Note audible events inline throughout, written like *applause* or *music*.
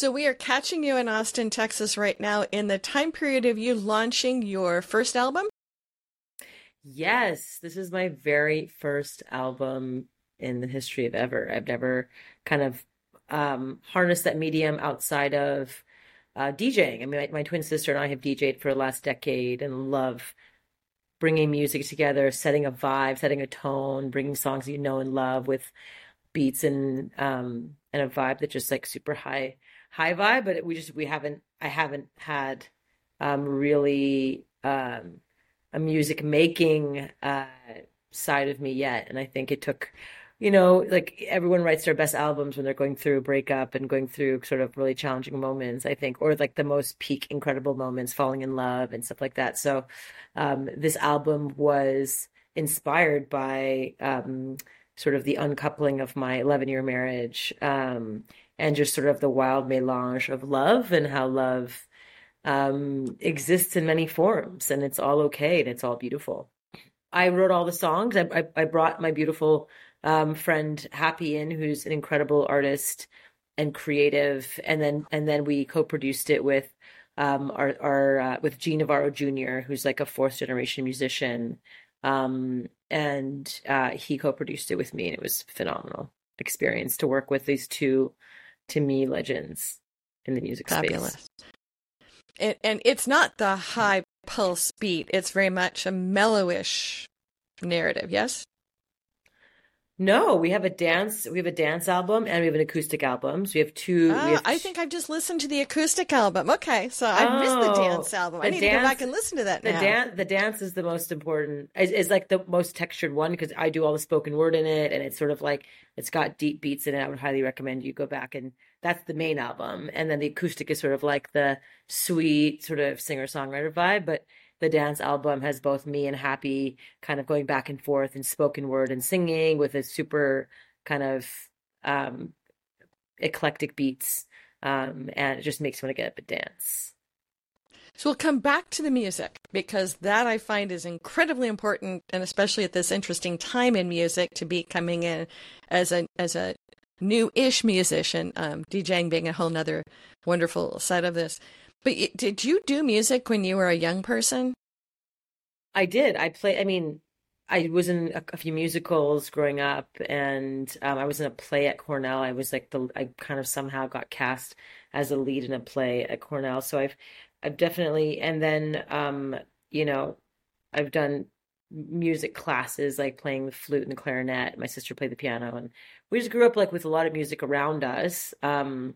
So we are catching you in Austin, Texas right now in the time period of you launching your first album. Yes, this is my very first album in the history of ever. I've never kind of um, harnessed that medium outside of uh, DJing. I mean, my, my twin sister and I have DJed for the last decade and love bringing music together, setting a vibe, setting a tone, bringing songs you know and love with beats and um and a vibe that just like super high high vibe. But we just we haven't I haven't had um really um a music making uh, side of me yet. And I think it took, you know, like everyone writes their best albums when they're going through a breakup and going through sort of really challenging moments, I think, or like the most peak incredible moments, falling in love and stuff like that. So um, this album was inspired by um, sort of the uncoupling of my 11 year marriage um, and just sort of the wild melange of love and how love um, exists in many forms and it's all okay and it's all beautiful. I wrote all the songs. I, I, I brought my beautiful um, friend Happie in, who's an incredible artist and creative, and then and then we co-produced it with um, our our uh, with Gene Evaro Jr., who's like a fourth generation musician, um, and uh, he co-produced it with me, and it was phenomenal experience to work with these two, to me, legends in the music Fabulous. space and, and it's not the high pulse beat. It's very much a mellowish narrative. Yes. No, we have a dance. We have a dance album and we have an acoustic album. So we have two. Oh, we ah, have I think I've just listened to the acoustic album. Okay, so I oh, missed the oh, dance album. I need dance, to go back and listen to that. The dance, the dance is the most important. Is, is like the most textured one because I do all the spoken word in it, and it's sort of like it's got deep beats in it. I would highly recommend you go back and that's the main album, and then the acoustic is sort of like the sweet sort of singer songwriter vibe, but the dance album has both me and Happie kind of going back and forth in spoken word and singing with a super kind of um, eclectic beats. Um, and it just makes me want to get up and dance. So we'll come back to the music because that I find is incredibly important, and especially at this interesting time in music to be coming in as a as a new-ish musician, um, DJing being a whole nother wonderful side of this. But did you do music when you were a young person? I did. I play. I mean, I was in a, a few musicals growing up, and um, I was in a play at Cornell. I was like the. I kind of somehow got cast as a lead in a play at Cornell. So I've, I've definitely, and then, um, you know, I've done music classes like playing the flute and the clarinet. My sister played the piano, and we just grew up like with a lot of music around us. Um,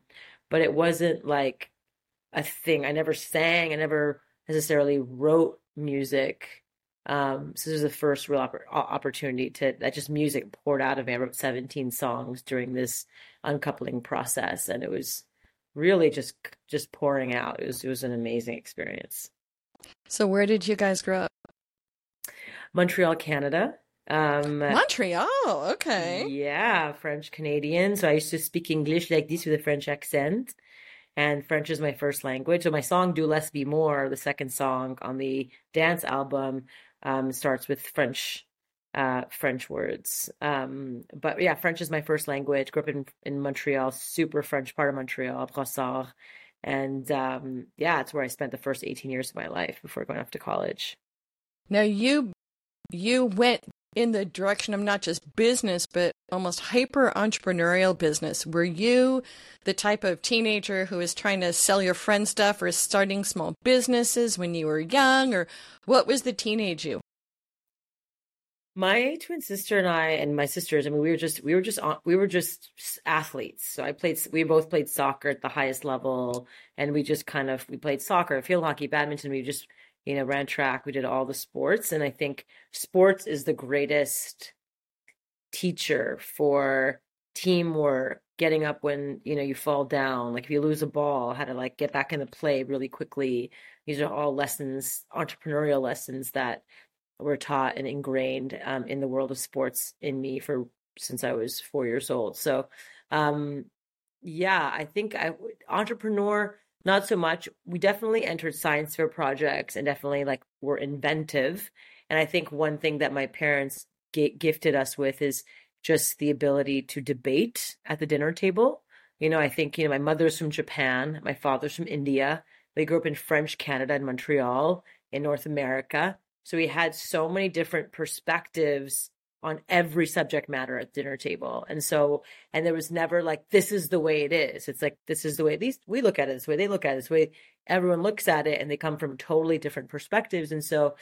but it wasn't like a thing. I never sang. I never necessarily wrote music. Um, so this was the first real opp- opportunity to that just music poured out of me. I wrote 17 songs during this uncoupling process, and it was really just just pouring out. It was it was an amazing experience. So where did you guys grow up? Montreal, Canada. Um, Montreal, okay. Yeah, French Canadian. So I used to speak English like this with a French accent and French is my first language. So my song "Do Less Be More," the second song on the dance album, um, starts with French uh, French words. Um, but yeah, French is my first language. Grew up in in Montreal, super French part of Montreal, Brossard, and um, yeah, it's where I spent the first eighteen years of my life before going off to college. Now you you went in the direction of not just business, but almost hyper entrepreneurial business. Were you the type of teenager who was trying to sell your friend stuff or starting small businesses when you were young, or what was the teenage you? My twin sister and I, and my sisters, I mean, we were just, we were just, we were just athletes. So I played, we both played soccer at the highest level, and we just kind of, we played soccer, field hockey, badminton. We just you know, ran track, we did all the sports. And I think sports is the greatest teacher for teamwork, getting up when, you know, you fall down. Like if you lose a ball, how to like get back into play really quickly. These are all lessons, entrepreneurial lessons that were taught and ingrained um, in the world of sports in me for since I was four years old. So, um, yeah, I think I entrepreneur not so much. We definitely entered science fair projects and definitely like were inventive. And I think one thing that my parents g- gifted us with is just the ability to debate at the dinner table. You know, I think, you know, my mother's from Japan, my father's from India. They grew up in French Canada and Montreal in North America. So we had so many different perspectives on every subject matter at dinner table. And so, and there was never like, this is the way it is. It's like, this is the way, at least we look at it this way, they look at it this way. Everyone looks at it and they come from totally different perspectives. And so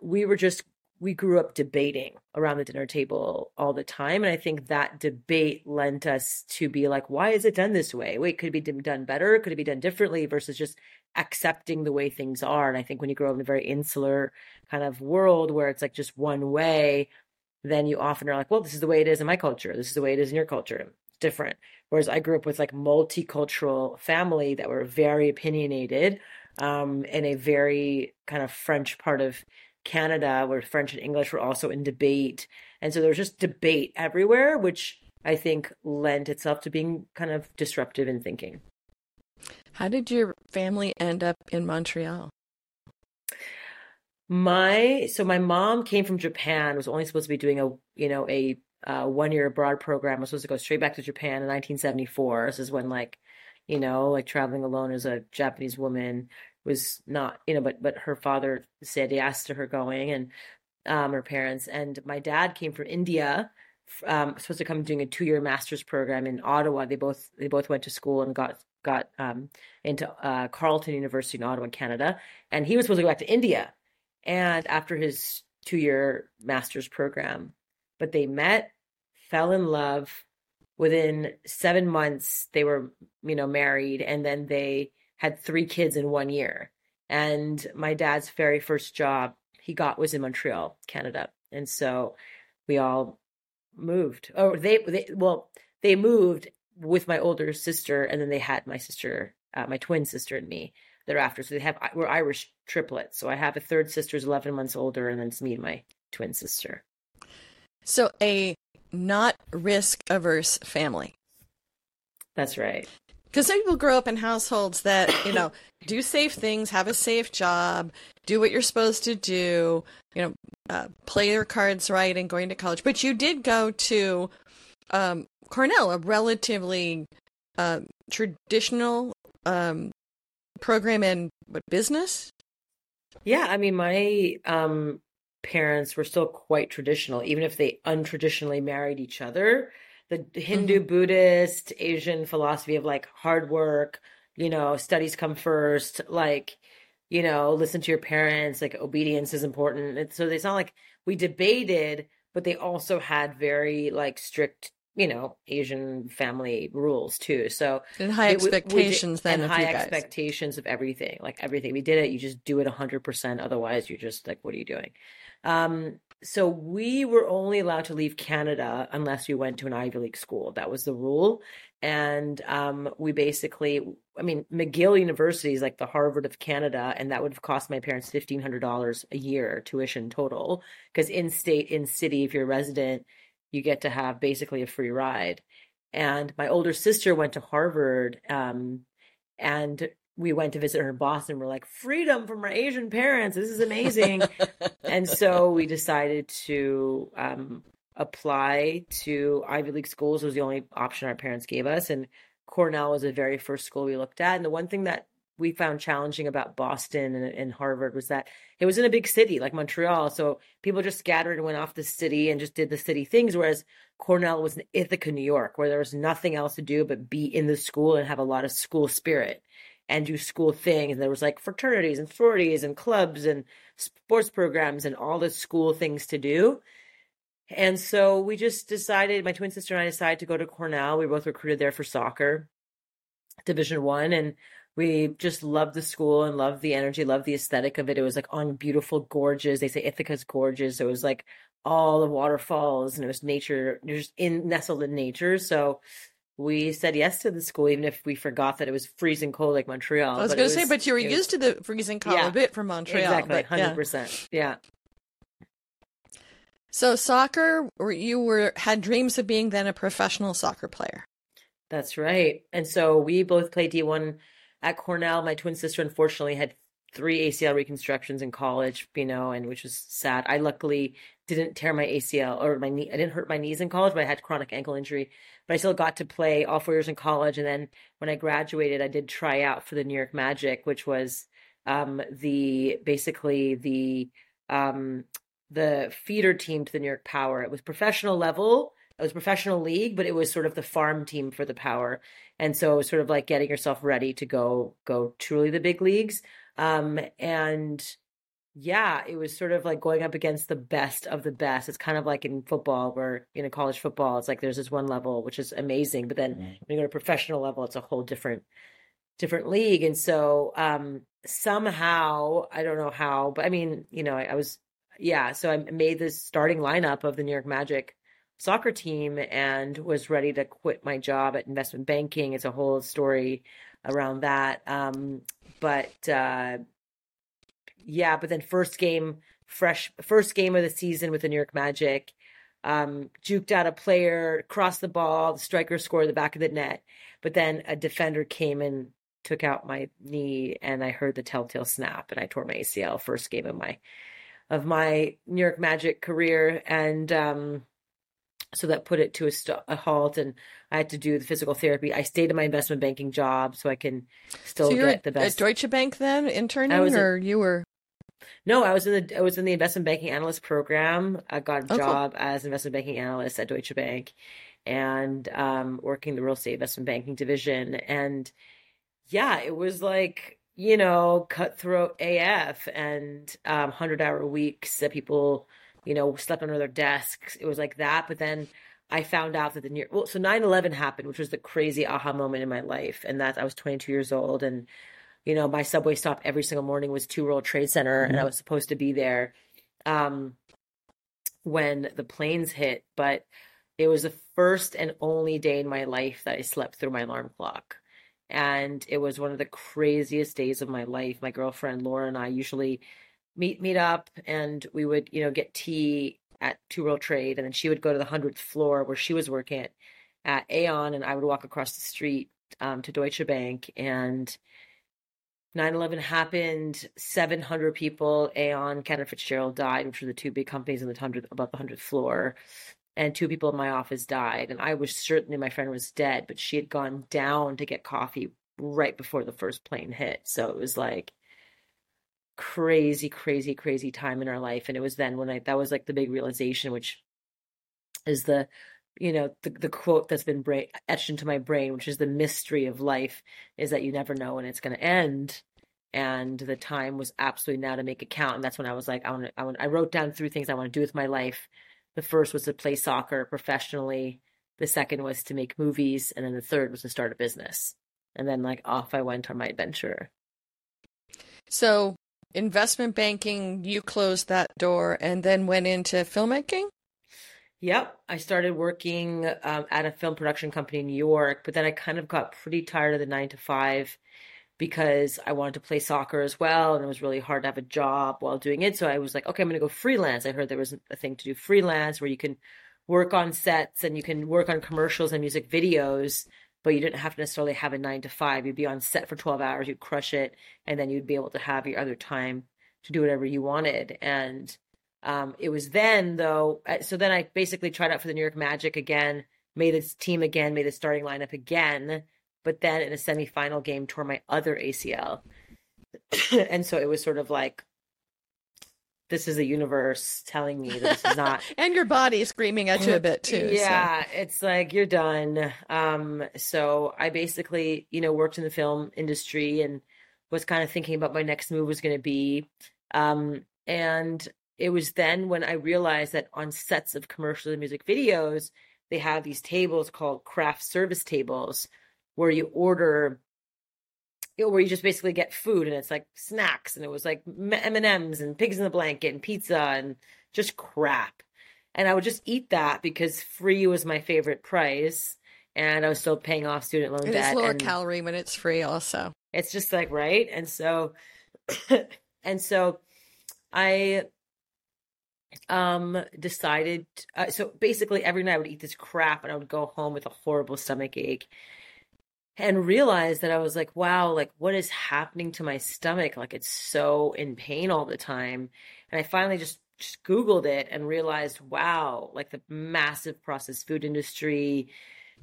we were just, we grew up debating around the dinner table all the time. And I think that debate lent us to be like, why is it done this way? Wait, could it be done better? Could it be done differently versus just accepting the way things are? And I think when you grow up in a very insular kind of world where it's like just one way, then you often are like, well, this is the way it is in my culture. This is the way it is in your culture. It's different. Whereas I grew up with like multicultural family that were very opinionated um, in a very kind of French part of Canada where French and English were also in debate. And so there was just debate everywhere, which I think lent itself to being kind of disruptive in thinking. How did your family end up in Montreal? My so my mom came from Japan. Was only supposed to be doing a you know a uh, one year abroad program. Was supposed to go straight back to Japan in 1974. This is when like you know like traveling alone as a Japanese woman was not you know but but her father said yes to her going and um, her parents and my dad came from India. Um, supposed to come doing a two year master's program in Ottawa. They both they both went to school and got got um, into uh, Carleton University in Ottawa, Canada. And he was supposed to go back to India and after his two year master's program. But they met, fell in love. Within seven months, they were, you know, married, and then they had three kids in one year. And my dad's very first job he got was in Montreal, Canada. And so we all moved. Oh, they, they well, they moved with my older sister, and then they had my sister, uh, my twin sister, and me thereafter. So they have we're Irish triplets. So I have a third sister who's eleven months older, and then it's me and my twin sister. So a not risk averse family. That's right. Because some people grow up in households that you know do safe things, have a safe job, do what you're supposed to do, you know, uh, play your cards right, and going to college. But you did go to um, Cornell, a relatively uh, traditional um, program in what business? Yeah, I mean, my um, parents were still quite traditional, even if they untraditionally married each other. The Hindu, mm-hmm. Buddhist, Asian philosophy of like hard work, you know, studies come first, like, you know, listen to your parents, like obedience is important. And so it's not like we debated, but they also had very like strict you know Asian family rules too. So and high expectations we, then and high expectations of everything, like everything. We did it. You just do it hundred percent. Otherwise, you're just like, what are you doing? Um, so we were only allowed to leave Canada unless we went to an Ivy League school. That was the rule. And um, we basically, I mean, McGill University is like the Harvard of Canada, and that would have cost my parents fifteen hundred dollars a year tuition total. Because in state, in city, if you're a resident, you get to have basically a free ride. And my older sister went to Harvard, um, and we went to visit her in Boston. We're like, freedom from our Asian parents. This is amazing. and so we decided to um, apply to Ivy League schools. It was the only option our parents gave us. And Cornell was the very first school we looked at. And the one thing that we found challenging about Boston and, and, Harvard was that it was in a big city like Montreal. So people just scattered and went off the city and just did the city things. Whereas Cornell was in Ithaca, New York, where there was nothing else to do but be in the school and have a lot of school spirit and do school things. And there was like fraternities and sororities and clubs and sports programs and all the school things to do. And so we just decided, my twin sister and I decided to go to Cornell. We both recruited there for soccer, Division One, and we just loved the school and loved the energy, loved the aesthetic of it. It was like on beautiful gorges. They say Ithaca's gorgeous. So it was like all the waterfalls and it was nature, just in nestled in nature. So we said yes to the school, even if we forgot that it was freezing cold like Montreal. I was going to say, but you were used was, to the freezing cold yeah, a bit from Montreal. Exactly, hundred percent. Yeah. So soccer, you were had dreams of being then a professional soccer player. That's right. And so we both played D one at Cornell, my twin sister unfortunately had three ACL reconstructions in college, you know, and which was sad. I luckily didn't tear my ACL or my knee. I didn't hurt my knees in college, but I had chronic ankle injury. But I still got to play all four years in college. And then when I graduated, I did try out for the New York Magic, which was um, the basically the um, the feeder team to the New York Power. It was professional level. It was professional league, but it was sort of the farm team for the Power. And so it was sort of like getting yourself ready to go go truly the big leagues. Um, and yeah, it was sort of like going up against the best of the best. It's kind of like in football, where you know college football, it's like there's this one level which is amazing, but then mm-hmm. when you go to professional level, it's a whole different different league. And so um, somehow, I don't know how, but I mean, you know, I, I was yeah. So I made this starting lineup of the New York Magic soccer team and was ready to quit my job at investment banking. It's a whole story around that. Um, but uh, yeah, but then first game, fresh first game of the season with the New York Magic, um, juked out a player, crossed the ball, the striker scored the back of the net, but then a defender came and took out my knee, and I heard the telltale snap, and I tore my ACL first game of my of my New York Magic career, and um, so that put it to a, st- a, halt and i had to do the physical therapy. I stayed in my investment banking job so i can still so get the best at deutsche bank then interning or a... you were? No i was in the i was in the investment banking analyst program. I got a oh, job cool. as investment banking analyst at deutsche bank and um, working the real estate investment banking division. And yeah it was like you know cutthroat af and um, 100 hour weeks that people you know, slept under their desks. It was like that. But then I found out that the near, well, so 9 11 happened, which was the crazy aha moment in my life. And that I was 22 years old. And, you know, my subway stop every single morning was to World Trade Center. Mm-hmm. And I was supposed to be there um, when the planes hit. But it was the first and only day in my life that I slept through my alarm clock. And it was one of the craziest days of my life. My girlfriend Laura and I usually meet meet up and we would you know get tea at two world trade and then she would go to the 100th floor where she was working at, at aon and i would walk across the street um, to deutsche bank and 9-11 happened 700 people aon cantor fitzgerald died which were the two big companies in the 100 above the 100th floor and two people in my office died and i was certain my friend was dead but she had gone down to get coffee right before the first plane hit so it was like crazy, crazy, crazy time in our life. And it was then when I, that was like the big realization, which is the, you know, the, the quote that's been brain, etched into my brain, which is the mystery of life is that you never know when it's going to end. And the time was absolutely now to make it count. And that's when I was like, I want to I want, I wrote down three things I want to do with my life. The first was to play soccer professionally. The second was to make movies. And then the third was to start a business. And then like off I went on my adventure. So investment banking, you closed that door and then went into filmmaking? Yep. I started working um, at a film production company in New York, but then I kind of got pretty tired of the nine to five because I wanted to play soccer as well. And it was really hard to have a job while doing it. So I was like, okay, I'm going to go freelance. I heard there was a thing to do freelance where you can work on sets and you can work on commercials and music videos but you didn't have to necessarily have a nine to five. You'd be on set for 12 hours, you'd crush it, and then you'd be able to have your other time to do whatever you wanted. And um, it was then, though, uh, so then I basically tried out for the New York Magic again, made this team again, made the starting lineup again, but then in a semifinal game, tore my other ACL. *coughs* and so it was sort of like, this is the universe telling me this is not *laughs* and your body screaming at you a bit too yeah so. it's like you're done um so i basically you know worked in the film industry and was kind of thinking about my next move was going to be um and it was then when i realized that on sets of commercials and music videos they have these tables called craft service tables where you order where you just basically get food and it's like snacks and it was like M&Ms and pigs in the blanket and pizza and just crap. And I would just eat that because free was my favorite price and I was still paying off student loan it debt. It's lower calorie when it's free also. It's just like right and so *coughs* and so I um decided uh, so basically every night I would eat this crap and I would go home with a horrible stomach ache and realized that I was like, wow, like what is happening to my stomach? Like it's so in pain all the time. And I finally just just Googled it and realized, wow, like the massive processed food industry,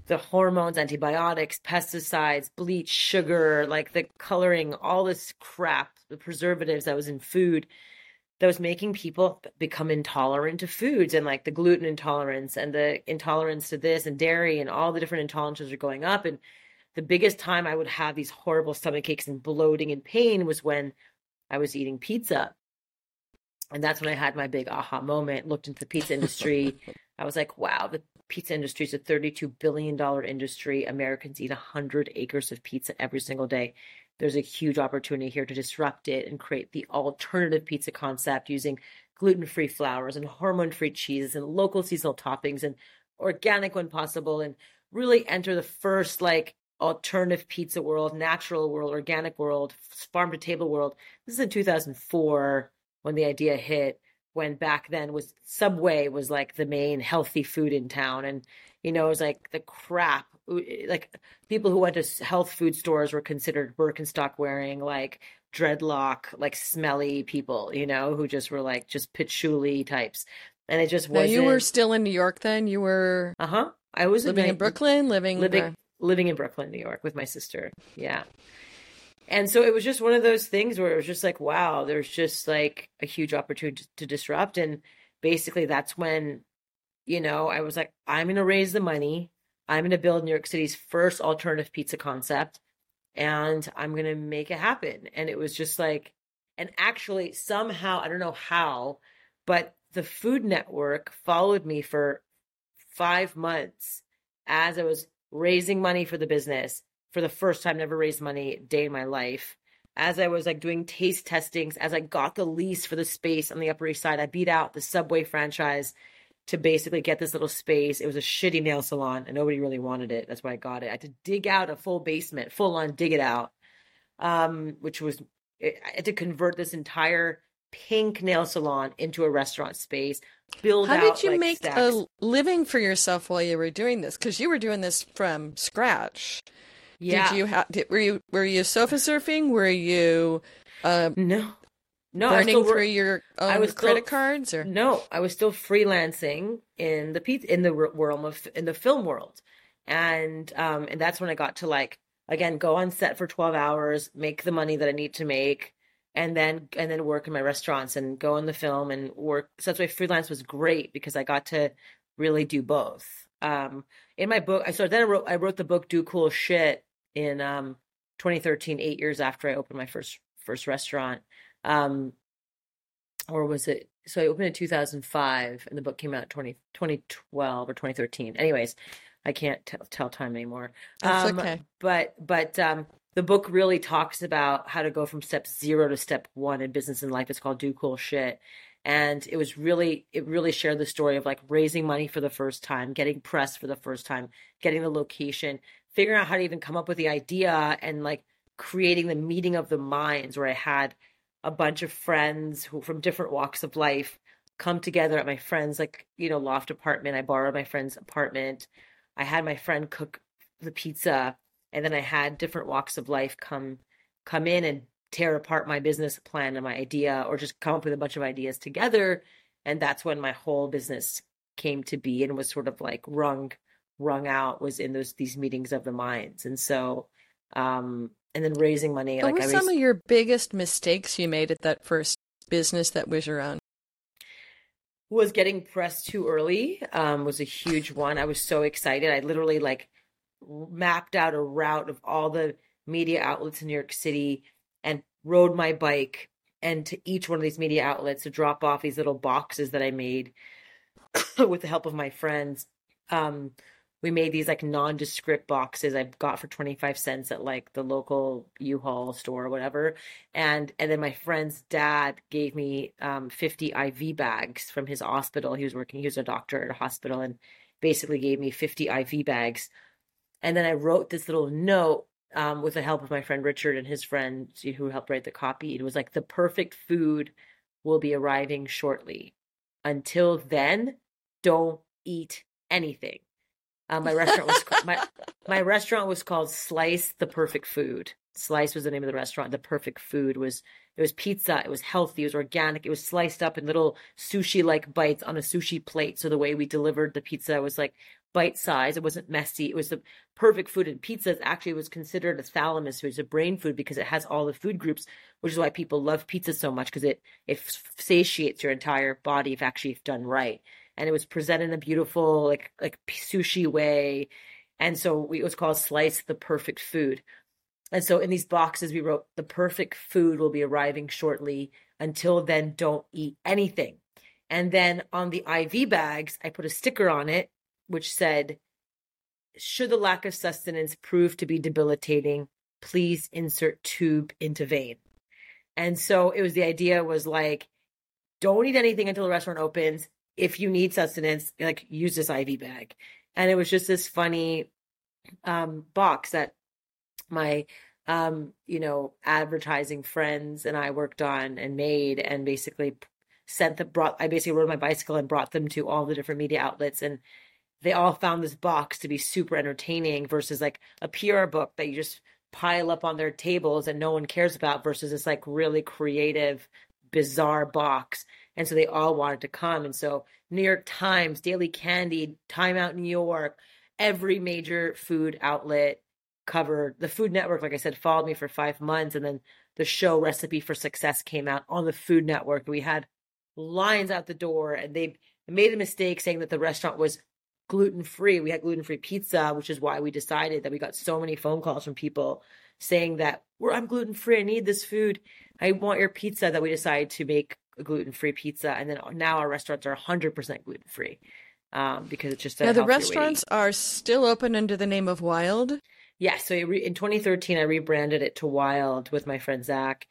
the hormones, antibiotics, pesticides, bleach, sugar, like the coloring, all this crap, the preservatives that was in food that was making people become intolerant to foods and like the gluten intolerance and the intolerance to this and dairy and all the different intolerances are going up. And the biggest time I would have these horrible stomach aches and bloating and pain was when I was eating pizza. And that's when I had my big aha moment, looked into the pizza industry. *laughs* I was like, wow, the pizza industry is a $32 billion industry. Americans eat 100 acres of pizza every single day. There's a huge opportunity here to disrupt it and create the alternative pizza concept using gluten free flours and hormone free cheeses and local seasonal toppings and organic when possible and really enter the first like alternative pizza world, natural world, organic world, farm to table world. This is in 2004 when the idea hit. When back then was Subway was like the main healthy food in town, and you know it was like the crap. Like people who went to health food stores were considered Birkenstock wearing, like dreadlock, like smelly people, you know, who just were like just patchouli types. And it just was. You were still in New York then. You were. Uh huh. I was living in Brooklyn, living living living in Brooklyn, New York with my sister. Yeah. And so it was just one of those things where it was just like, wow, there's just like a huge opportunity to disrupt. And basically, that's when, you know, I was like, I'm going to raise the money. I'm going to build New York City's first alternative pizza concept and I'm going to make it happen. And it was just like, and actually, somehow, I don't know how, but the Food Network followed me for five months as I was raising money for the business for the first time, never raised money day in my life. As I was like doing taste testings, as I got the lease for the space on the Upper East Side, I beat out the Subway franchise to basically get this little space. It was a shitty nail salon and nobody really wanted it. That's why I got it. I had to dig out a full basement, full on dig it out, um, which was, I had to convert this entire pink nail salon into a restaurant space. Build How out, did you like, make stacks. a living for yourself while you were doing this? Because you were doing this from scratch. Yeah. Did you have? Did, were you were you sofa surfing? Were you uh, No. No, I burning through your own I was still- credit cards? Or No, I was still freelancing in the in the realm of in the film world, and um and that's when I got to like again go on set for twelve hours, make the money that I need to make, and then and then work in my restaurants and go in the film and work. So that's why freelance was great because I got to really do both. Um, in my book, I so then I wrote I wrote the book Do Cool Shit in um 2013, eight years after I opened my first first restaurant. Um, or was it so i opened in 2005 and the book came out 20, 2012 or 2013 anyways i can't t- tell time anymore That's um, okay. but but um the book really talks about how to go from step zero to step one in business and life. It's called do cool shit. And it was really it really shared the story of like raising money for the first time getting press for the first time getting the location figuring out how to even come up with the idea and like creating the meeting of the minds where i had a bunch of friends who from different walks of life come together at my friend's like you know loft apartment. I borrowed my friend's apartment. I had my friend cook the pizza and then i had different walks of life come come in and tear apart my business plan and my idea or just come up with a bunch of ideas together and that's when my whole business came to be and was sort of like wrung wrung out was in those these meetings of the minds and so um and then raising money what like were I some of your biggest mistakes you made at that first business that was your own? was getting pressed too early um, was a huge one. I was so excited. I literally like mapped out a route of all the media outlets in New York City and rode my bike and to each one of these media outlets to drop off these little boxes that I made *coughs* with the help of my friends. Um, we made these like nondescript boxes I got for 25 cents at like the local U-Haul store or whatever. And and then my friend's dad gave me um 50 IV bags from his hospital. He was working, he was a doctor at a hospital and basically gave me 50 IV bags. And then I wrote this little note um, with the help of my friend Richard and his friend who helped write the copy. It was like the perfect food will be arriving shortly. Until then, don't eat anything. Uh, my restaurant was my my *laughs* restaurant was called Slice the Perfect Food, Slice was the name of the restaurant. The perfect food was it was pizza. It was healthy. It was organic. It was sliced up in little sushi like bites on a sushi plate. So the way we delivered the pizza was like bite size. It wasn't messy. It was the perfect food. And pizza actually was considered a thalamus food, it's a brain food because it has all the food groups, which is why people love pizza so much because it it satiates your entire body if actually if done right. And it was presented in a beautiful like like sushi way. And so we, it was called Slice the Perfect Food. And so in these boxes, we wrote, the perfect food will be arriving shortly. Until then, don't eat anything. And then on the IV bags, I put a sticker on it which said, should the lack of sustenance prove to be debilitating, please insert tube into vein. And so it was the idea was like, don't eat anything until the restaurant opens. If you need sustenance, like use this IV bag. And it was just this funny um, box that my um, you know, advertising friends and I worked on and made and basically sent the brought I basically rode my bicycle and brought them to all the different media outlets and they all found this box to be super entertaining versus like a PR book that you just pile up on their tables and no one cares about versus this like really creative bizarre box and so they all wanted to come and so New York Times, Daily Candy, Time Out New York, every major food outlet covered the Food Network, like I said, followed me for five months. And then the show Recipe for Success came out on the Food Network. We had lines out the door, and they made a mistake saying that the restaurant was gluten free. We had gluten free pizza, which is why we decided that we got so many phone calls from people saying that well, I'm gluten free. I need this food. I want your pizza. That we decided to make a gluten free pizza, and then now our restaurants are 100% gluten free um, because it's just now the restaurants are still open under the name of Wild. Yeah, so in 2013, I rebranded it to Wild with my friend Zach,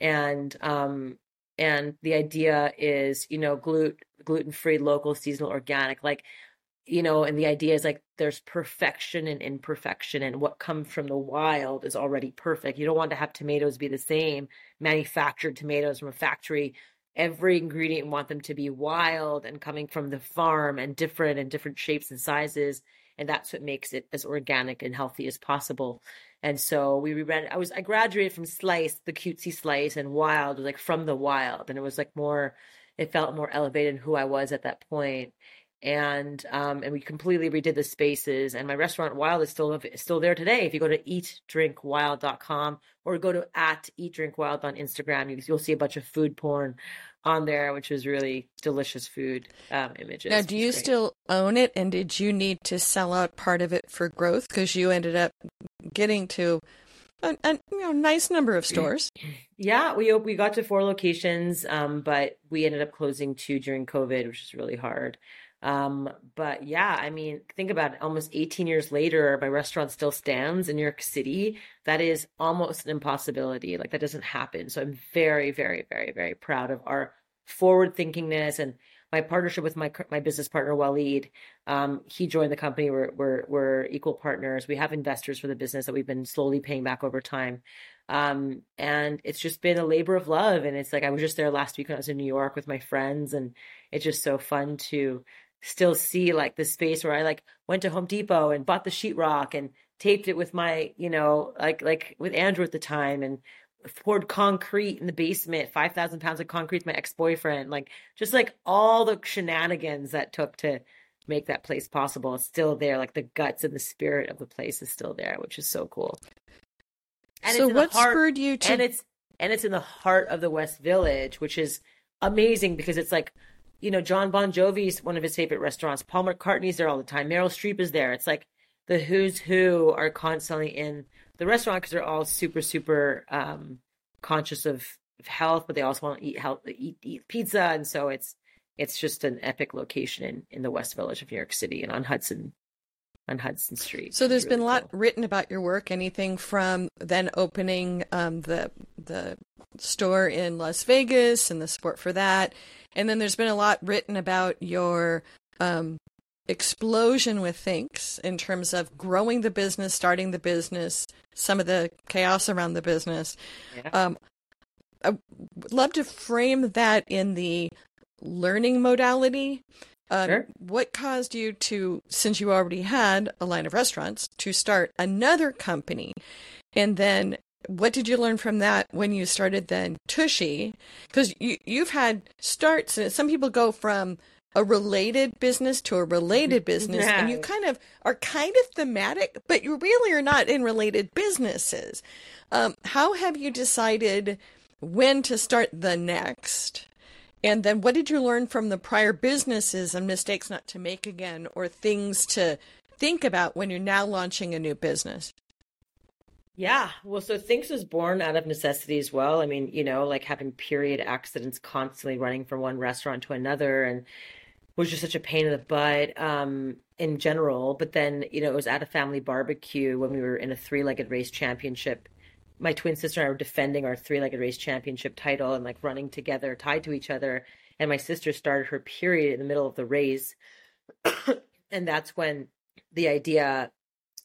and um, and the idea is, you know, gluten gluten free, local, seasonal, organic. Like, you know, and the idea is like there's perfection and imperfection, and what comes from the wild is already perfect. You don't want to have tomatoes be the same, manufactured tomatoes from a factory. Every ingredient want them to be wild and coming from the farm and different and different shapes and sizes and that's what makes it as organic and healthy as possible. And so we rebranded. I was I graduated from Slice, the cutesy Slice, and Wild was like from the wild, and it was like more. It felt more elevated in who I was at that point and um, and we completely redid the spaces. And my restaurant Wild is still still there today. If you go to eatdrinkwild.com or go to at eatdrinkwild on Instagram, you, you'll see a bunch of food porn on there, which is really delicious food um, images. Now, do you still own it? And did you need to sell out part of it for growth because you ended up getting to a, a, you know nice number of *clears throat* stores? Yeah, we we got to four locations, um, but we ended up closing two during COVID, which is really hard. Um, but yeah, I mean, think about it. Almost 18 years later, my restaurant still stands in New York City. That is almost an impossibility. Like that doesn't happen. So I'm very, very, very, very proud of our forward thinkingness and my partnership with my my business partner Waleed. Um, he joined the company. We're, we're we're equal partners. We have investors for the business that we've been slowly paying back over time. Um, and it's just been a labor of love. And it's like I was just there last week when I was in New York with my friends, and it's just so fun to still see like the space where I like went to Home Depot and bought the sheetrock and taped it with my, you know, like like with Andrew at the time and poured concrete in the basement, five thousand pounds of concrete. My ex boyfriend, like just like all the shenanigans that took to make that place possible. It's still there. Like the guts and the spirit of the place is still there, which is so cool. And so what heart, spurred you to? And it's and it's in the heart of the West Village, which is amazing because it's like you know, John Bon Jovi's one of his favorite restaurants. Paul McCartney's there all the time. Meryl Streep is there. It's like the who's who are constantly in the restaurant because they're all super, super um, conscious of, of health, but they also want to eat health, eat, eat pizza, and so it's it's just an epic location in in the West Village of New York City and on Hudson on Hudson Street. So there's really been a lot cool. written about your work. Anything from then opening um, the the store in Las Vegas and the support for that, and then there's been a lot written about your um, explosion with Thinx in terms of growing the business, starting the business, some of the chaos around the business. Yeah. Um, I would love to frame that in the learning modality um, sure. What caused you to, since you already had a line of restaurants, to start another company? And then what did you learn from that when you started then Tushy? Because you, you've had starts, and some people go from a related business to a related *laughs* business, and you kind of are kind of thematic, but you really are not in related businesses. Um, how have you decided when to start the next? And then what did you learn from the prior businesses and mistakes not to make again, or things to think about when you're now launching a new business? Yeah. Well, so Thinx was born out of necessity as well. I mean, you know, like having period accidents constantly running from one restaurant to another and was just such a pain in the butt um, in general. But then, you know, it was at a family barbecue when we were in a three legged race championship. My twin sister and I were defending our three legged race championship title and like running together, tied to each other. And my sister started her period in the middle of the race. *coughs* and that's when the idea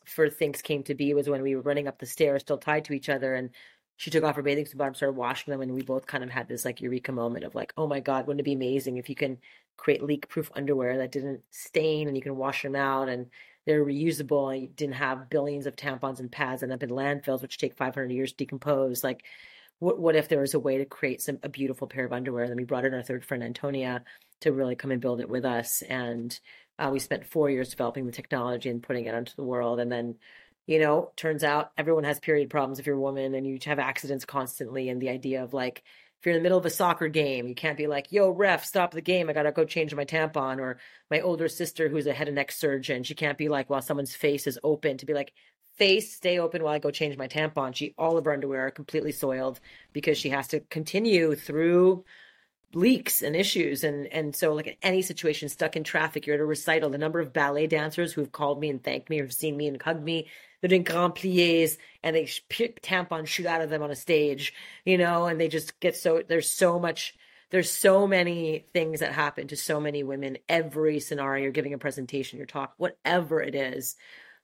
for Thinx came to be was when we were running up the stairs, still tied to each other, and she took off her bathing suit bottom, started washing them, and we both kind of had this like eureka moment of like, oh my god, wouldn't it be amazing if you can create leak-proof underwear that didn't stain and you can wash them out and they're reusable and you didn't have billions of tampons and pads end up in landfills which take 500 years to decompose like what, what if there was a way to create some a beautiful pair of underwear and then we brought in our third friend antonia to really come and build it with us and uh, we spent four years developing the technology and putting it onto the world. And then, you know, turns out everyone has period problems if you're a woman and you have accidents constantly. And the idea of like, if you're in the middle of a soccer game, you can't be like, yo, ref, stop the game. I got to go change my tampon. Or my older sister, who's a head and neck surgeon, she can't be like, while someone's face is open, to be like, face stay open while I go change my tampon. She all of her underwear are completely soiled because she has to continue through leaks and issues. And and so like in any situation stuck in traffic you're at a recital the number of ballet dancers who have called me and thanked me or seen me and hugged me they're doing grand plies and they pick tampons shoot out of them on a stage you know and they just get so there's so much there's so many things that happen to so many women. Every scenario you're giving a presentation your talk whatever it is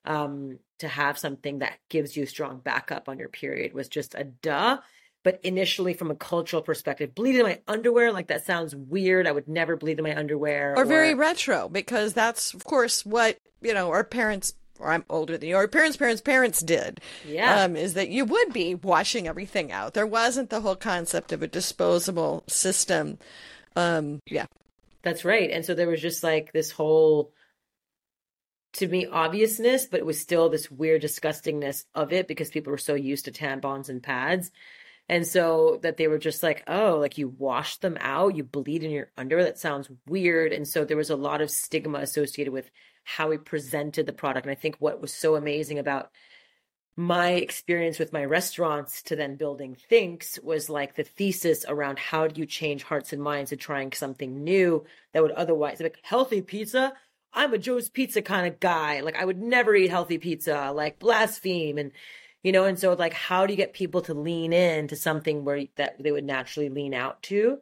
um to have something that gives you strong backup on your period was just a duh but initially from a cultural perspective bleed in my underwear like that sounds weird i would never bleed in my underwear or, or... very retro because that's of course what you know our parents or I'm older than you, our parents' parents' parents did. Yeah. Um, is that you would be washing everything out. There wasn't the whole concept of a disposable system. Um, yeah. That's right. And so there was just like this whole, to me, obviousness, but it was still this weird disgustingness of it because people were so used to tampons and pads and so that they were just like, oh, like you wash them out, you bleed in your underwear. That sounds weird. And so there was a lot of stigma associated with how we presented the product. And I think what was so amazing about my experience with my restaurants to then building Thinx was like the thesis around how do you change hearts and minds to trying something new that would otherwise like healthy pizza. I'm a Joe's Pizza kind of guy. Like I would never eat healthy pizza, like blaspheme. And you know and so like how do you get people to lean in to something where that they would naturally lean out to?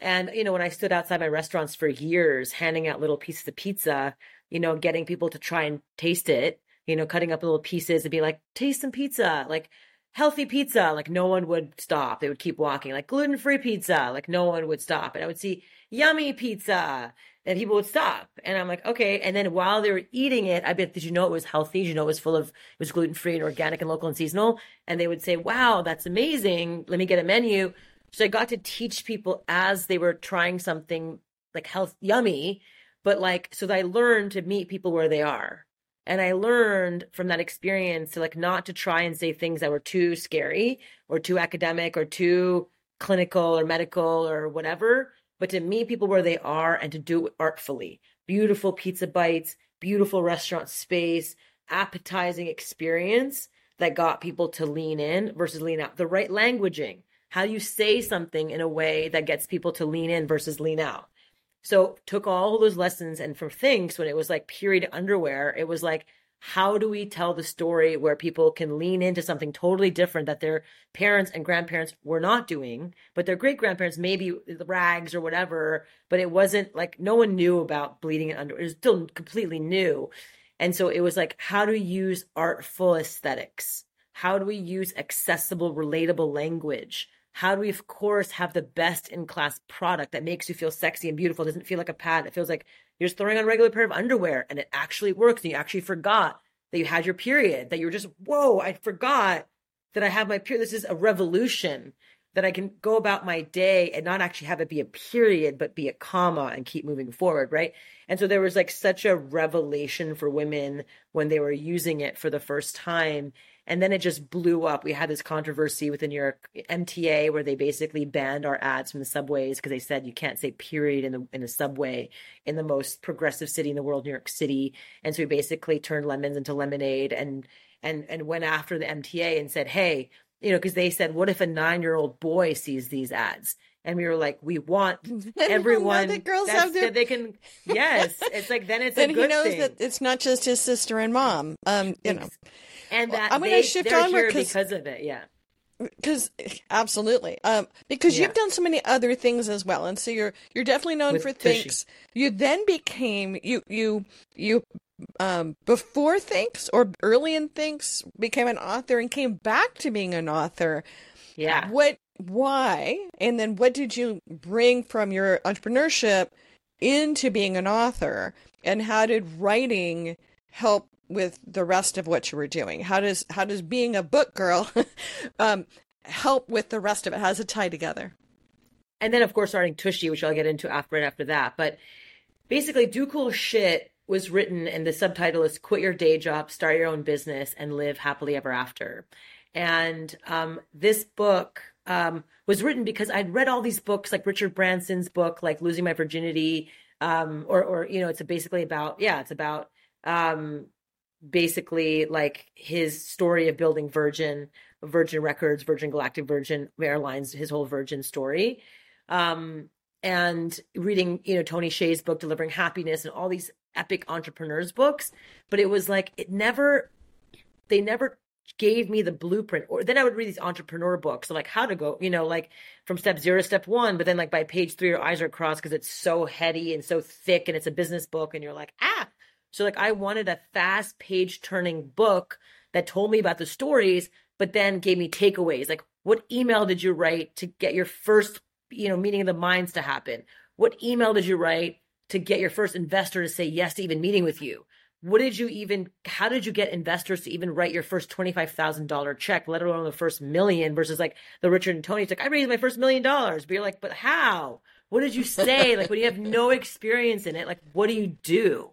And you know when i stood outside my restaurants for years handing out little pieces of pizza you know getting people to try and taste it you know cutting up little pieces and be like taste some pizza like healthy pizza like no one would stop. They would keep walking like gluten-free pizza like no one would stop. And i would see yummy pizza and people would stop. And I'm like, okay. And then while they were eating it, I bet, did you know it was healthy? Did you know it was full of, it was gluten free and organic and local and seasonal? And they would say, wow, that's amazing. Let me get a menu. So I got to teach people as they were trying something like health yummy, but like, so that I learned to meet people where they are. And I learned from that experience to like not to try and say things that were too scary or too academic or too clinical or medical or whatever, but to meet people where they are and to do it artfully. Beautiful pizza bites, beautiful restaurant space, appetizing experience that got people to lean in versus lean out. The right languaging, how you say something in a way that gets people to lean in versus lean out. So took all those lessons and from Thinx when it was like period underwear, it was like how do we tell the story where people can lean into something totally different that their parents and grandparents were not doing, but their great grandparents maybe the rags or whatever, but it wasn't like no one knew about bleeding it under. It was still completely new. And so it was like, how do we use artful aesthetics? How do we use accessible, relatable language? How do we, of course, have the best in class product that makes you feel sexy and beautiful? It doesn't feel like a pad. It feels like you're just throwing on a regular pair of underwear and it actually works. And you actually forgot that you had your period, that you were just, whoa, I forgot that I have my period. This is a revolution that I can go about my day and not actually have it be a period, but be a comma and keep moving forward, right? And so there was like such a revelation for women when they were using it for the first time. And then it just blew up. We had this controversy with the New York MTA where they basically banned our ads from the subways because they said you can't say period in the in a subway in the most progressive city in the world, New York City. And so we basically turned lemons into lemonade and and and went after the MTA and said, "Hey, you know, because they said, what if a nine year old boy sees these ads? And we were like, we want *laughs* everyone that girls have their... that they can. *laughs* Yes, it's like then it's then a good he knows thing. that it's not just his sister and mom. Um, you know, and that I'm gonna shift they're onward because of it. Yeah, because *laughs* absolutely, um, because Yeah. you've done so many other things as well, and so you're you're definitely known With for. Thinx. You then became you you you um before Thinx or early in Thinx became an author and came back to being an author. yeah. What why and then what did you bring from your entrepreneurship into being an author and how did writing help with the rest of what you were doing how does how does being a book girl *laughs* um help with the rest of it how does it tie together and then of course starting Tushy, which I'll get into after after that. But basically, Do Cool Shit was written, and the subtitle is "Quit Your Day Job, Start Your Own Business, and Live Happily Ever After." And um, this book um, was written because I'd read all these books, like Richard Branson's book, like Losing My Virginity, um, or or you know, it's basically about yeah, it's about um, basically like his story of building Virgin, Virgin Records, Virgin Galactic, Virgin Airlines, his whole Virgin story. Um, and reading, you know, Tony Hsieh's book, Delivering Happiness, and all these epic entrepreneurs books. But it was like, it never, they never gave me the blueprint. Or then I would read these entrepreneur books, like how to go, you know, like from step zero to step one. But then, like by page three, your eyes are crossed because it's so heady and so thick and it's a business book. And you're like, ah. So, like, I wanted a fast page turning book that told me about the stories, but then gave me takeaways. Like, what email did you write to get your first, you know, meeting of the minds to happen? What email did you write to get your first investor to say yes to even meeting with you? What did you even, how did you get investors to even write your first $25,000 check, let alone the first million versus like the Richard and Tony's like, I raised my first million dollars. But you're like, but how? What did you say? like when you have no *laughs* experience in it, like what do you do?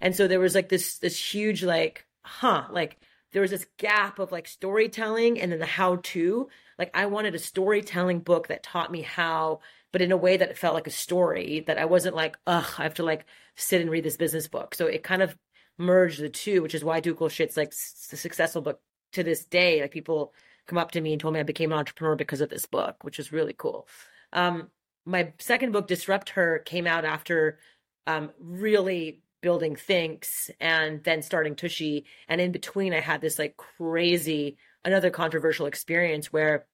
And so there was like this, this huge like, huh, like there was this gap of like storytelling and then the how to. Like I wanted a storytelling book that taught me how, but in a way that it felt like a story that I wasn't like, ugh, I have to like sit and read this business book. So it kind of merged the two, which is why Do Cool Shit's like a successful book to this day. Like people come up to me and told me I became an entrepreneur because of this book, which is really cool. Um, my second book, Disrupt Her, came out after um, really building Thinx and then starting Tushy. And in between, I had this like crazy, another controversial experience where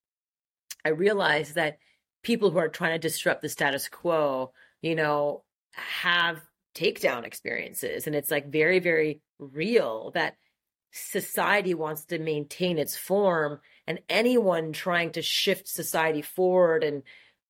I realized that people who are trying to disrupt the status quo, you know, have takedown experiences. And it's like very, very real that society wants to maintain its form and anyone trying to shift society forward and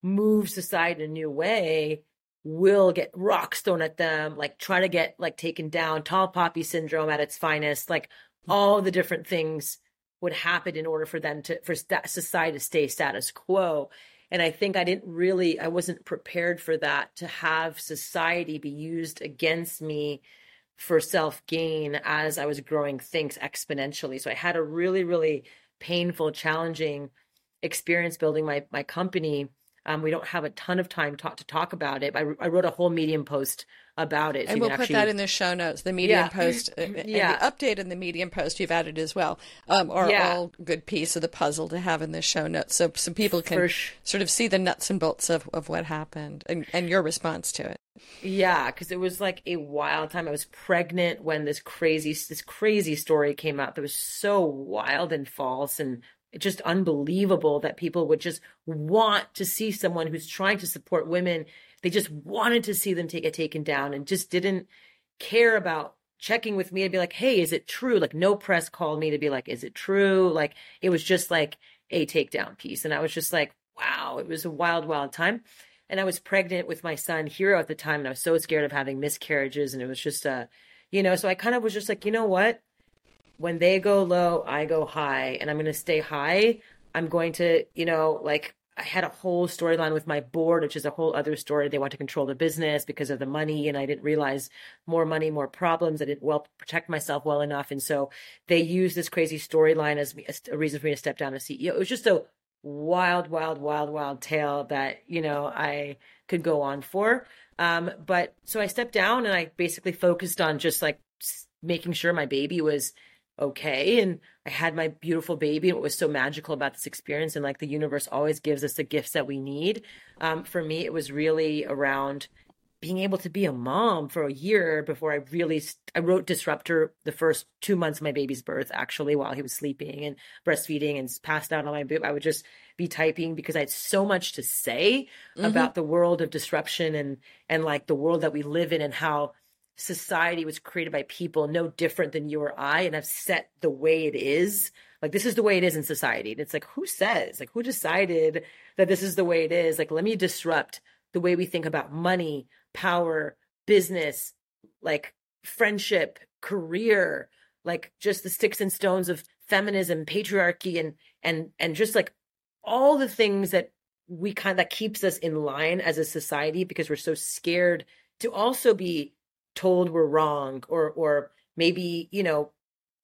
move society in a new way will get rocks thrown at them like try to get like taken down tall poppy syndrome at its finest like all the different things would happen in order for them to for sta- society to stay status quo and i think i didn't really i wasn't prepared for that to have society be used against me for self gain as i was growing things exponentially. So i had a really really painful challenging experience building my my company um, we don't have a ton of time talk, to talk about it. I, I wrote a whole Medium post about it. so and we'll put actually- that in the show notes the medium Yeah. post *laughs* uh, and Yeah. the update in the medium post you've added as well um, are Yeah. all good piece of the puzzle to have in the show notes so some people can sh- sort of see the nuts and bolts of, of what happened and, and your response to it Yeah, because it was like a wild time. I was pregnant when this crazy this crazy story came out that was so wild and false and just unbelievable that people would just want to see someone who's trying to support women. They just wanted to see them take it taken down and just didn't care about checking with me and be like, hey, is it true? Like no press called me to be like, is it true? Like it was just like a takedown piece. And I was just like, wow, it was a wild, wild time and I was pregnant with my son Hero at the time, and I was so scared of having miscarriages, and it was just a, you know, so I kind of was just like, you know what, when they go low, I go high, and I'm going to stay high. I'm going to, you know, like I had a whole storyline with my board, which is a whole other story. They want to control the business because of the money, and I didn't realize more money, more problems. I didn't well protect myself well enough, and so they used this crazy storyline as, a reason for me to step down as CEO. It was just a wild, wild, wild, wild tale that you know I could go on for. Um, but so I stepped down, and I basically focused on just like making sure my baby was okay and i had my beautiful baby and what was so magical about this experience and like the universe always gives us the gifts that we need um, for me it was really around being able to be a mom for a year before i really i wrote Disrupt-Her the first two months of my baby's birth actually while he was sleeping and breastfeeding and passed out on my boob i would just be typing because i had so much to say mm-hmm. about the world of disruption and and like the world that we live in and how society was created by people no different than you or I and have set the way it is. Like this is the way it is in society. And it's like who says? Like who decided that this is the way it is? Like let me disrupt the way we think about money, power, business, like friendship, career, like just the sticks and stones of feminism, patriarchy and and and just like all the things that we kind of that keeps us in line as a society because we're so scared to also be told we're wrong or or maybe you know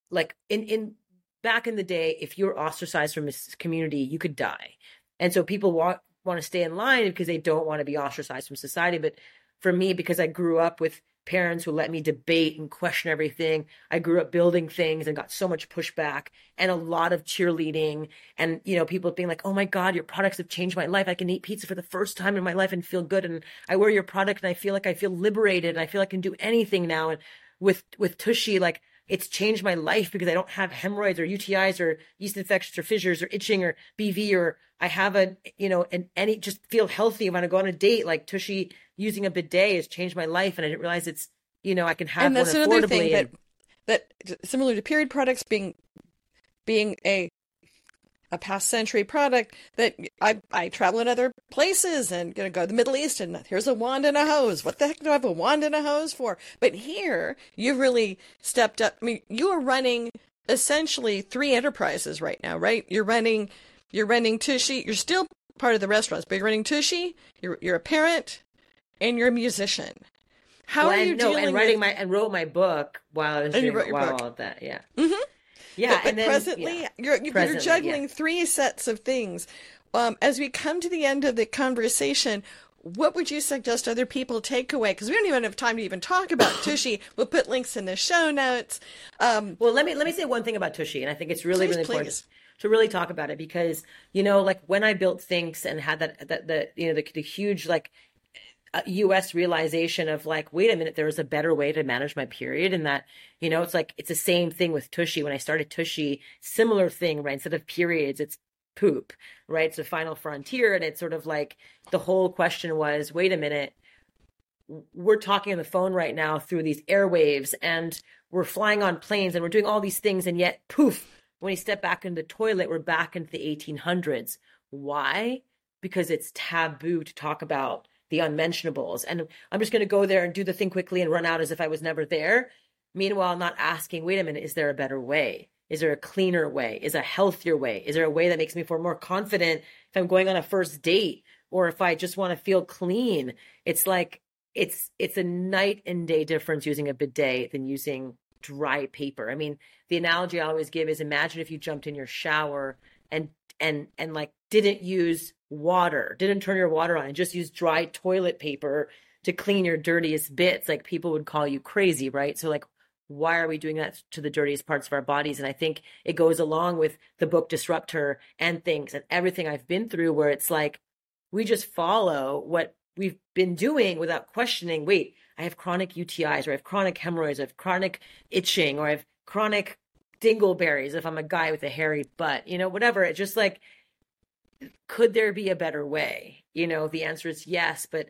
like in in back in the day if you were ostracized from a community you could die. And so people want want to stay in line because they don't want to be ostracized from society. But for me because i grew up with parents who let me debate and question everything. I grew up building things and got so much pushback and a lot of cheerleading and you know people being like, "Oh my god, your products have changed my life. I can eat pizza for the first time in my life and feel good and I wear your product and I feel like I feel liberated and I feel like I can do anything now." And with with Tushy like it's changed my life because I don't have hemorrhoids or UTIs or yeast infections or fissures or itching or BV or I have a you know and any just feel healthy when I go on a date like Tushy using a bidet has changed my life and I didn't realize it's you know I can have and that's one another affordably thing and, that that similar to period products being being a a past century product that I I travel in other places and gonna go to the Middle East and here's a wand and a hose. What the heck do I have a wand and a hose for? But here you've really stepped up. I mean, you are running essentially three enterprises right now, right? You're running you're running Tushy. You're still part of the restaurants, but you're running Tushy. You're you're a parent and you're a musician. How well, are you and, no, and writing with... my and wrote my book while I was And doing while book. all of that. Yeah. Mhm. Yeah. but, but and then, presently yeah. you're, you're Presently, juggling yeah. three sets of things. Um, as we come to the end of the conversation, what would you suggest other people take away? Because we don't even have time to even talk about *coughs* Tushy. We'll put links in the show notes. Um, Well, let me let me say one thing about Tushy, and I think it's really Please, really important please. to really talk about it because you know, like when I built Thinx and had that that the you know the, the huge like U.S. realization of like, wait a minute, there is a better way to manage my period, and that you know, it's like it's the same thing with Tushy. When I started Tushy, similar thing, right? Instead of periods, it's poop, right? A final frontier, and it's sort of like the whole question was, wait a minute, we're talking on the phone right now through these airwaves and we're flying on planes and we're doing all these things and yet poof when you step back in the toilet we're back into the 1800s why because it's taboo to talk about the unmentionables. And i'm just going to go there and do the thing quickly and run out as if i was never there. Meanwhile not asking wait a minute is there a better way? Is there a cleaner way? Is a healthier way? Is there a way that makes me feel more confident if i'm going on a first date or if i just want to feel clean? It's like it's it's a night and day difference using a bidet than using dry paper. I mean, the analogy I always give is imagine if you jumped in your shower and and and like didn't use water, didn't turn your water on and just used dry toilet paper to clean your dirtiest bits, like people would call you crazy, right? So like why are we doing that to the dirtiest parts of our bodies? And I think it goes along with the book Disrupt-Her and things and everything I've been through where it's like we just follow what we've been doing without questioning wait i have chronic utis or i have chronic hemorrhoids i have chronic itching or i have chronic dingleberries if i'm a guy with a hairy butt you know whatever it's just like could there be a better way? You know the answer is yes but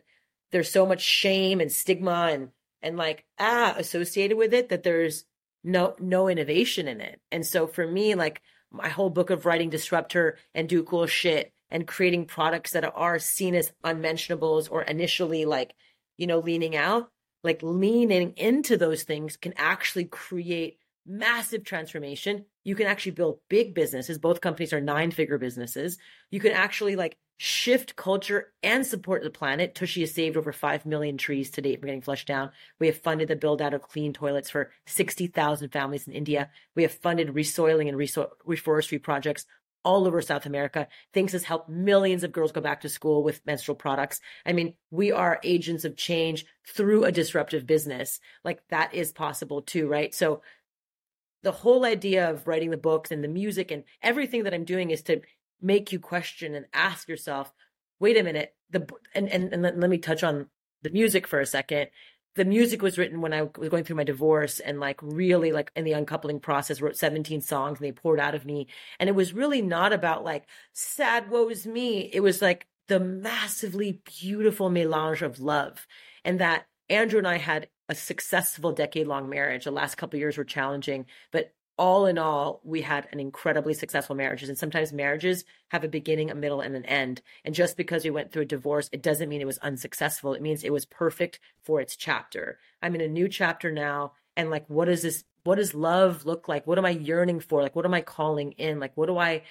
there's so much shame and stigma and and like ah associated with it that there's no no innovation in it. And so for me like my whole book of writing Disrupt-Her and do cool shit and creating products that are seen as unmentionables or initially like you know leaning out like leaning into those things can actually create massive transformation. You can actually build big businesses. Both companies are nine figure businesses. You can actually like shift culture and support the planet. Tushy has saved over 5 million trees to date from getting flushed down. We have funded the build out of clean toilets for 60,000 families in India. We have funded resoiling and reforestry projects all over South America. Thinx has helped millions of girls go back to school with menstrual products. I mean, we are agents of change through a disruptive business. Like that is possible too, right? So the whole idea of writing the books and the music and everything that I'm doing is to make you question and ask yourself, wait a minute, the and and, and let, let me touch on the music for a second. The music was written when I was going through my divorce and like really like in the uncoupling process, wrote 17 songs and they poured out of me. And it was really not about like sad woes me. It was like the massively beautiful melange of love. And that Andrew and I had a successful decade long marriage. The last couple years were challenging, but all in all, we had an incredibly successful marriage. And sometimes marriages have a beginning, a middle, and an end. And just because we went through a divorce, it doesn't mean it was unsuccessful. It means it was perfect for its chapter. I'm in a new chapter now. And like, what does this, what does love look like? What am I yearning for? Like, what am I calling in? Like, what do I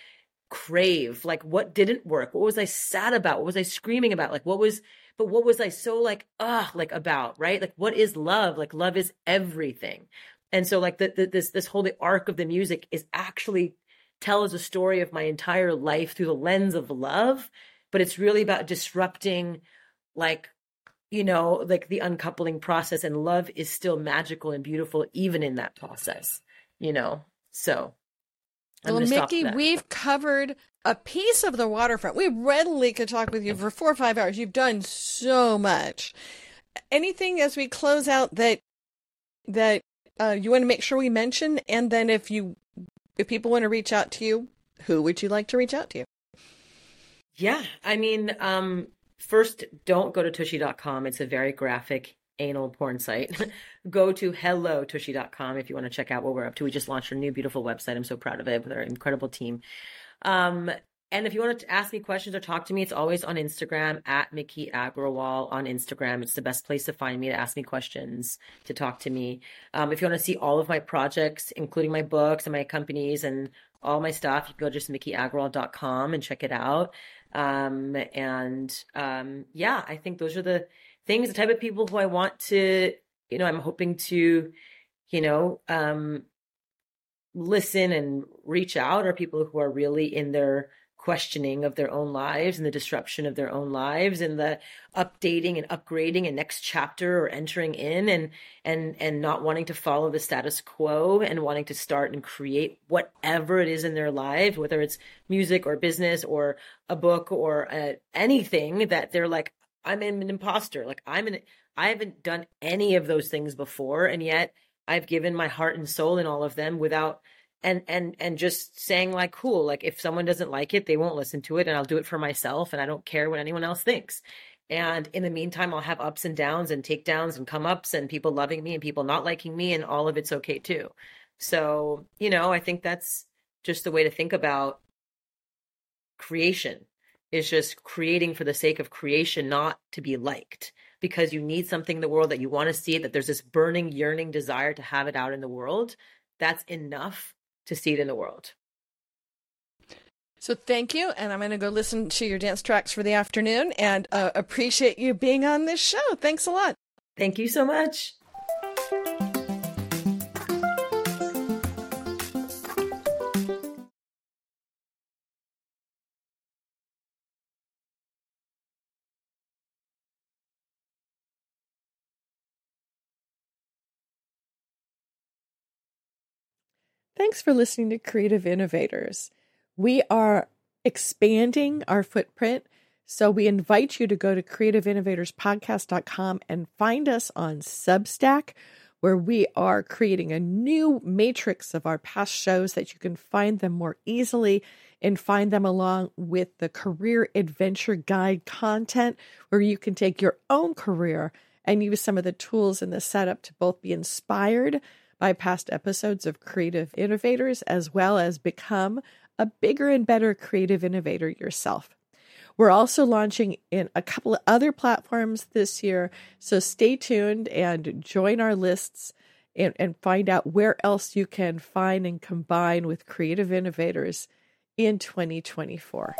crave? Like, what didn't work? What was I sad about? What was I screaming about? Like, what was but what was I so like, ah, like about, right? Like, what is love? Like, love is everything. And so, like, the, the, this this whole the arc of the music is actually tells a story of my entire life through the lens of love, but it's really about disrupting, like, you know, like the uncoupling process. And love is still magical and beautiful, even in that process, you know. So I'm well, Miki, we've covered a piece of the waterfront. We readily could talk with you for four or five hours. You've done so much. Anything as we close out that that uh, you want to make sure we mention, and then if you if people want to reach out to you, who would you like to reach out to? You? Yeah, I mean, um, first, don't go to tushy.com. It's a very graphic anal porn site, *laughs* go to hellotushy.com if you want to check out what we're up to. We just launched our new beautiful website. I'm so proud of it with our incredible team. Um, and if you want to ask me questions or talk to me, it's always on Instagram at Miki Agrawal on Instagram. It's the best place to find me to ask me questions, to talk to me. Um, if you want to see all of my projects, including my books and my companies and all my stuff, you can go just mikiagrawal.com and check it out. Um, and um, yeah, I think those are the things, the type of people who I want to, you know, I'm hoping to, you know, um, listen and reach out are people who are really in their questioning of their own lives and the disruption of their own lives and the updating and upgrading and next chapter or entering in and and and not wanting to follow the status quo and wanting to start and create whatever it is in their life whether it's music or business or a book or uh, anything that they're like I'm an imposter. Like I'm an I haven't done any of those things before and yet I've given my heart and soul in all of them without and and and just saying like cool like if someone doesn't like it they won't listen to it and I'll do it for myself and I don't care what anyone else thinks. And in the meantime I'll have ups and downs and takedowns and come ups and people loving me and people not liking me and all of it's okay too. So, you know, I think that's just the way to think about creation is just creating for the sake of creation, not to be liked because you need something in the world that you want to see, that there's this burning, yearning desire to have it out in the world. That's enough to see it in the world. So thank you, and I'm going to go listen to your dance tracks for the afternoon and uh, appreciate you being on this show. Thanks a lot. Thank you so much. Thanks for listening to Creative Innovators. We are expanding our footprint, so we invite you to go to creativeinnovatorspodcast.com and find us on Substack, where we are creating a new matrix of our past shows that you can find them more easily and find them along with the career adventure guide content, where you can take your own career and use some of the tools in the setup to both be inspired by past episodes of Creative Innovators, as well as become a bigger and better creative innovator yourself. We're also launching in a couple of other platforms this year, so stay tuned and join our lists and, and find out where else you can find and combine with creative innovators in 2024.